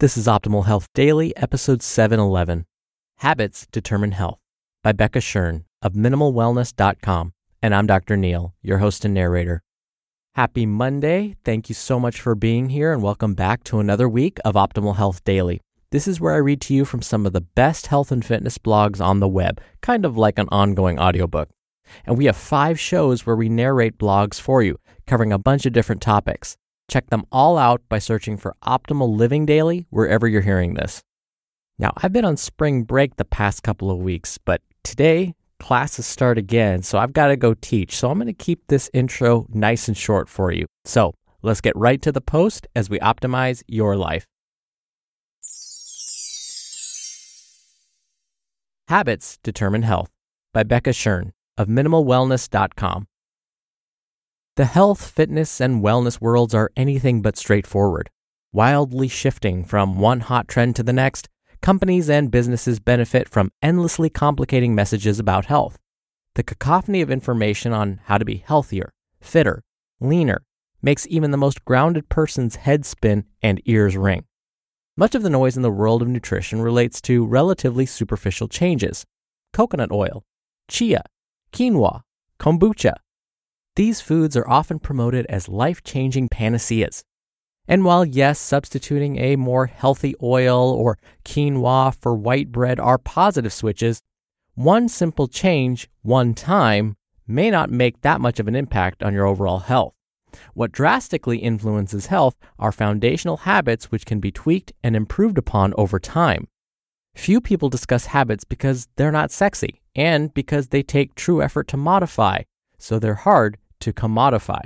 This is Optimal Health Daily, episode 711 Habits Determine Health by Becca Shern of MinimalWellness.com. And I'm Dr. Neal, your host and narrator. Happy Monday. Thank you so much for being here and welcome back to another week of Optimal Health Daily. This is where I read to you from some of the best health and fitness blogs on the web, kind of like an ongoing audiobook. And we have five shows where we narrate blogs for you, covering a bunch of different topics. Check them all out by searching for Optimal Living Daily wherever you're hearing this. Now, I've been on spring break the past couple of weeks, but today classes start again, so I've got to go teach. So I'm going to keep this intro nice and short for you. So let's get right to the post as we optimize your life. Habits Determine Health by Becca Shern of MinimalWellness.com. The health, fitness, and wellness worlds are anything but straightforward. Wildly shifting from one hot trend to the next, companies and businesses benefit from endlessly complicating messages about health. The cacophony of information on how to be healthier, fitter, leaner makes even the most grounded person's head spin and ears ring. Much of the noise in the world of nutrition relates to relatively superficial changes coconut oil, chia, quinoa, kombucha, these foods are often promoted as life changing panaceas. And while, yes, substituting a more healthy oil or quinoa for white bread are positive switches, one simple change, one time, may not make that much of an impact on your overall health. What drastically influences health are foundational habits which can be tweaked and improved upon over time. Few people discuss habits because they're not sexy and because they take true effort to modify, so they're hard to commodify.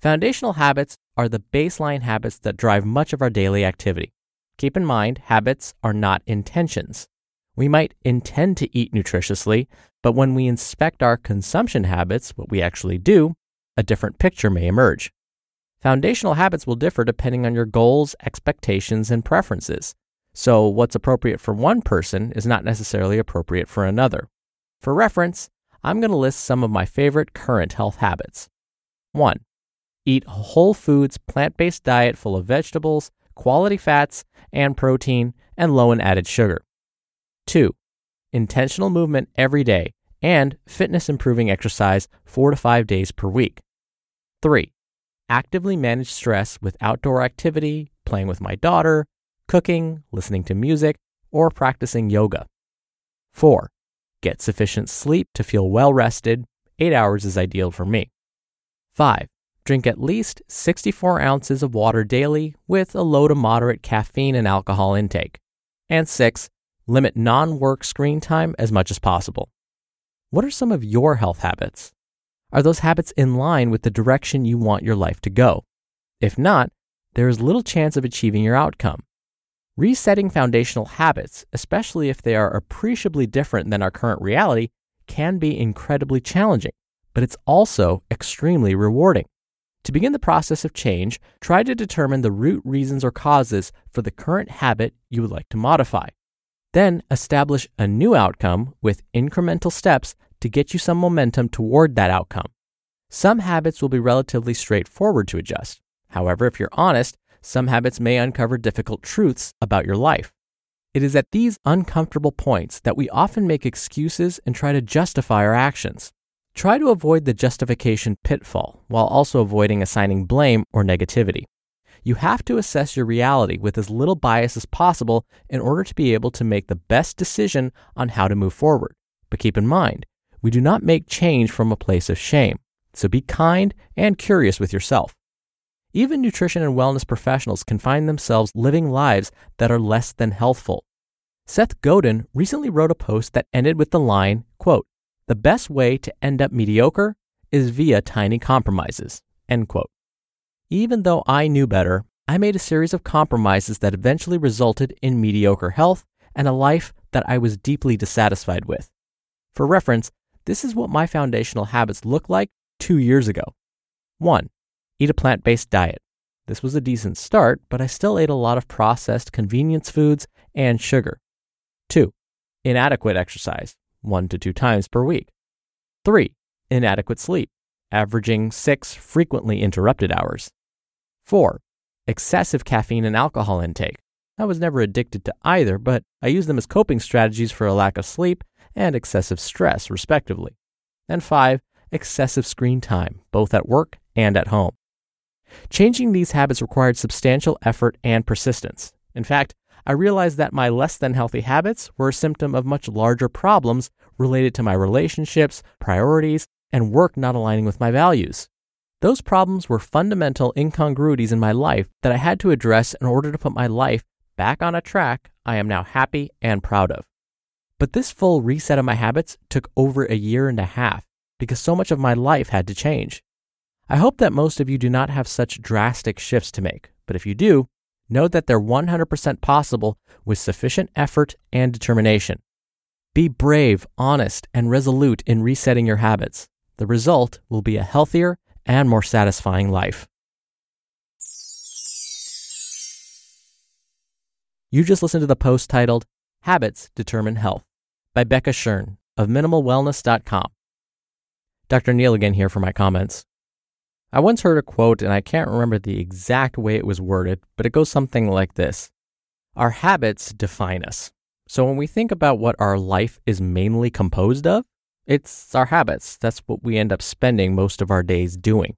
Foundational habits are the baseline habits that drive much of our daily activity. Keep in mind, habits are not intentions. We might intend to eat nutritiously, but when we inspect our consumption habits, what we actually do, a different picture may emerge. Foundational habits will differ depending on your goals, expectations, and preferences. So, what's appropriate for one person is not necessarily appropriate for another. For reference, I'm going to list some of my favorite current health habits. 1. Eat a whole foods, plant based diet full of vegetables, quality fats, and protein, and low in added sugar. 2. Intentional movement every day and fitness improving exercise 4 to 5 days per week. 3. Actively manage stress with outdoor activity, playing with my daughter, cooking, listening to music, or practicing yoga. 4. Get sufficient sleep to feel well rested. Eight hours is ideal for me. 5. Drink at least 64 ounces of water daily with a low to moderate caffeine and alcohol intake. And 6. Limit non work screen time as much as possible. What are some of your health habits? Are those habits in line with the direction you want your life to go? If not, there is little chance of achieving your outcome. Resetting foundational habits, especially if they are appreciably different than our current reality, can be incredibly challenging, but it's also extremely rewarding. To begin the process of change, try to determine the root reasons or causes for the current habit you would like to modify. Then establish a new outcome with incremental steps to get you some momentum toward that outcome. Some habits will be relatively straightforward to adjust. However, if you're honest, some habits may uncover difficult truths about your life. It is at these uncomfortable points that we often make excuses and try to justify our actions. Try to avoid the justification pitfall while also avoiding assigning blame or negativity. You have to assess your reality with as little bias as possible in order to be able to make the best decision on how to move forward. But keep in mind, we do not make change from a place of shame. So be kind and curious with yourself. Even nutrition and wellness professionals can find themselves living lives that are less than healthful. Seth Godin recently wrote a post that ended with the line, quote, "The best way to end up mediocre is via tiny compromises." End quote. Even though I knew better, I made a series of compromises that eventually resulted in mediocre health and a life that I was deeply dissatisfied with. For reference, this is what my foundational habits looked like 2 years ago. 1 eat a plant based diet. This was a decent start, but I still ate a lot of processed convenience foods and sugar. 2. Inadequate exercise, 1 to 2 times per week. 3. Inadequate sleep, averaging 6 frequently interrupted hours. 4. Excessive caffeine and alcohol intake, I was never addicted to either, but I used them as coping strategies for a lack of sleep and excessive stress, respectively. And five, excessive screen time, both at work and at home. Changing these habits required substantial effort and persistence. In fact, I realized that my less than healthy habits were a symptom of much larger problems related to my relationships, priorities, and work not aligning with my values. Those problems were fundamental incongruities in my life that I had to address in order to put my life back on a track I am now happy and proud of. But this full reset of my habits took over a year and a half because so much of my life had to change. I hope that most of you do not have such drastic shifts to make, but if you do, know that they're 100% possible with sufficient effort and determination. Be brave, honest, and resolute in resetting your habits. The result will be a healthier and more satisfying life. You just listened to the post titled Habits Determine Health by Becca Shern of minimalwellness.com. Dr. Neal again here for my comments. I once heard a quote, and I can't remember the exact way it was worded, but it goes something like this Our habits define us. So when we think about what our life is mainly composed of, it's our habits. That's what we end up spending most of our days doing.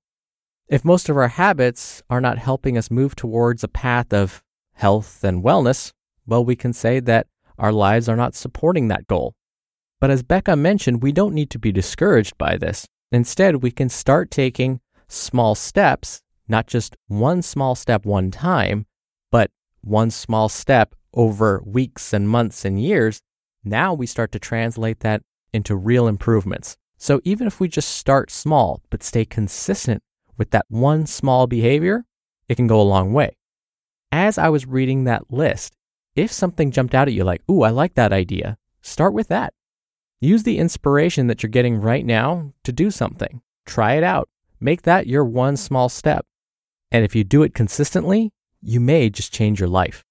If most of our habits are not helping us move towards a path of health and wellness, well, we can say that our lives are not supporting that goal. But as Becca mentioned, we don't need to be discouraged by this. Instead, we can start taking small steps, not just one small step one time, but one small step over weeks and months and years, now we start to translate that into real improvements. So even if we just start small, but stay consistent with that one small behavior, it can go a long way. As I was reading that list, if something jumped out at you like, ooh, I like that idea, start with that. Use the inspiration that you're getting right now to do something. Try it out. Make that your one small step. And if you do it consistently, you may just change your life.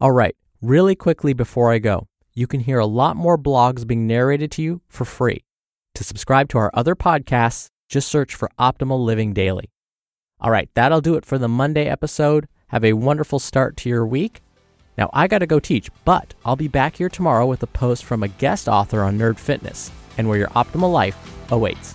All right, really quickly before I go, you can hear a lot more blogs being narrated to you for free. To subscribe to our other podcasts, just search for Optimal Living Daily. All right, that'll do it for the Monday episode. Have a wonderful start to your week. Now, I got to go teach, but I'll be back here tomorrow with a post from a guest author on Nerd Fitness and where your optimal life awaits.